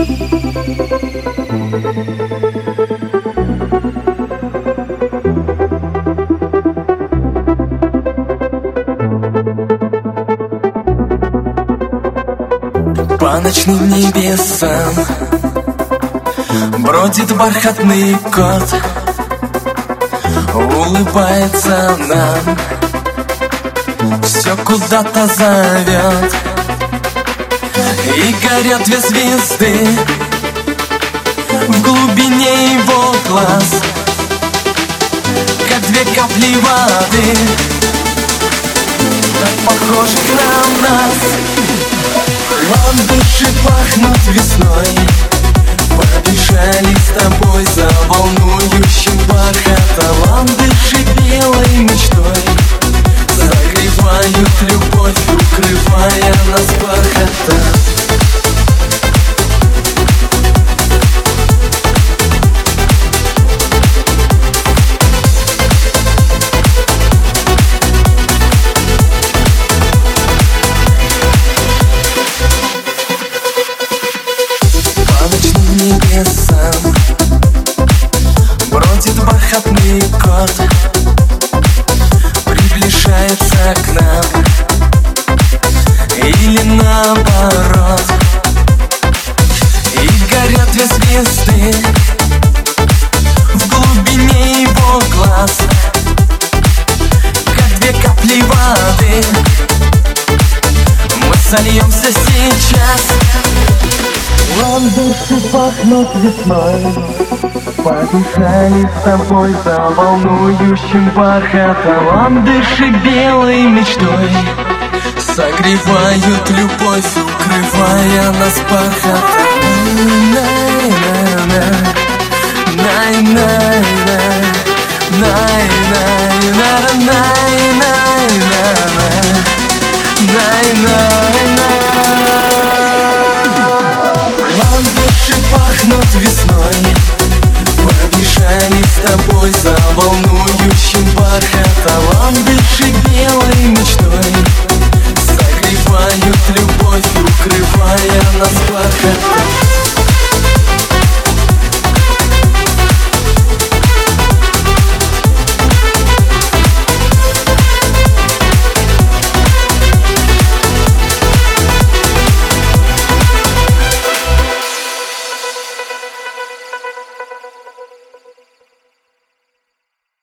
По ночным небесам Бродит бархатный кот Улыбается нам Все куда-то зовет горят две звезды В глубине его глаз Как две капли воды Так похож на нас. Ландыши пахнут весной Побежали с тобой за волнующим бархатом. Ландыши белой мечтой Согревают любовь, укрывая нас бархатом К нам Или наоборот. И горят две звезды В глубине его глаз. Как две капли воды. Мы сольемся сейчас. Ландыши пахнут весной Побежали с тобой за волнующим бархатом. Ландыши белой мечтой. Согревают любовь, укрывая нас бархатом тобой за волнующим бархатовом Дышит белой мечтой. Согревают любовь, укрывая нас бархатом.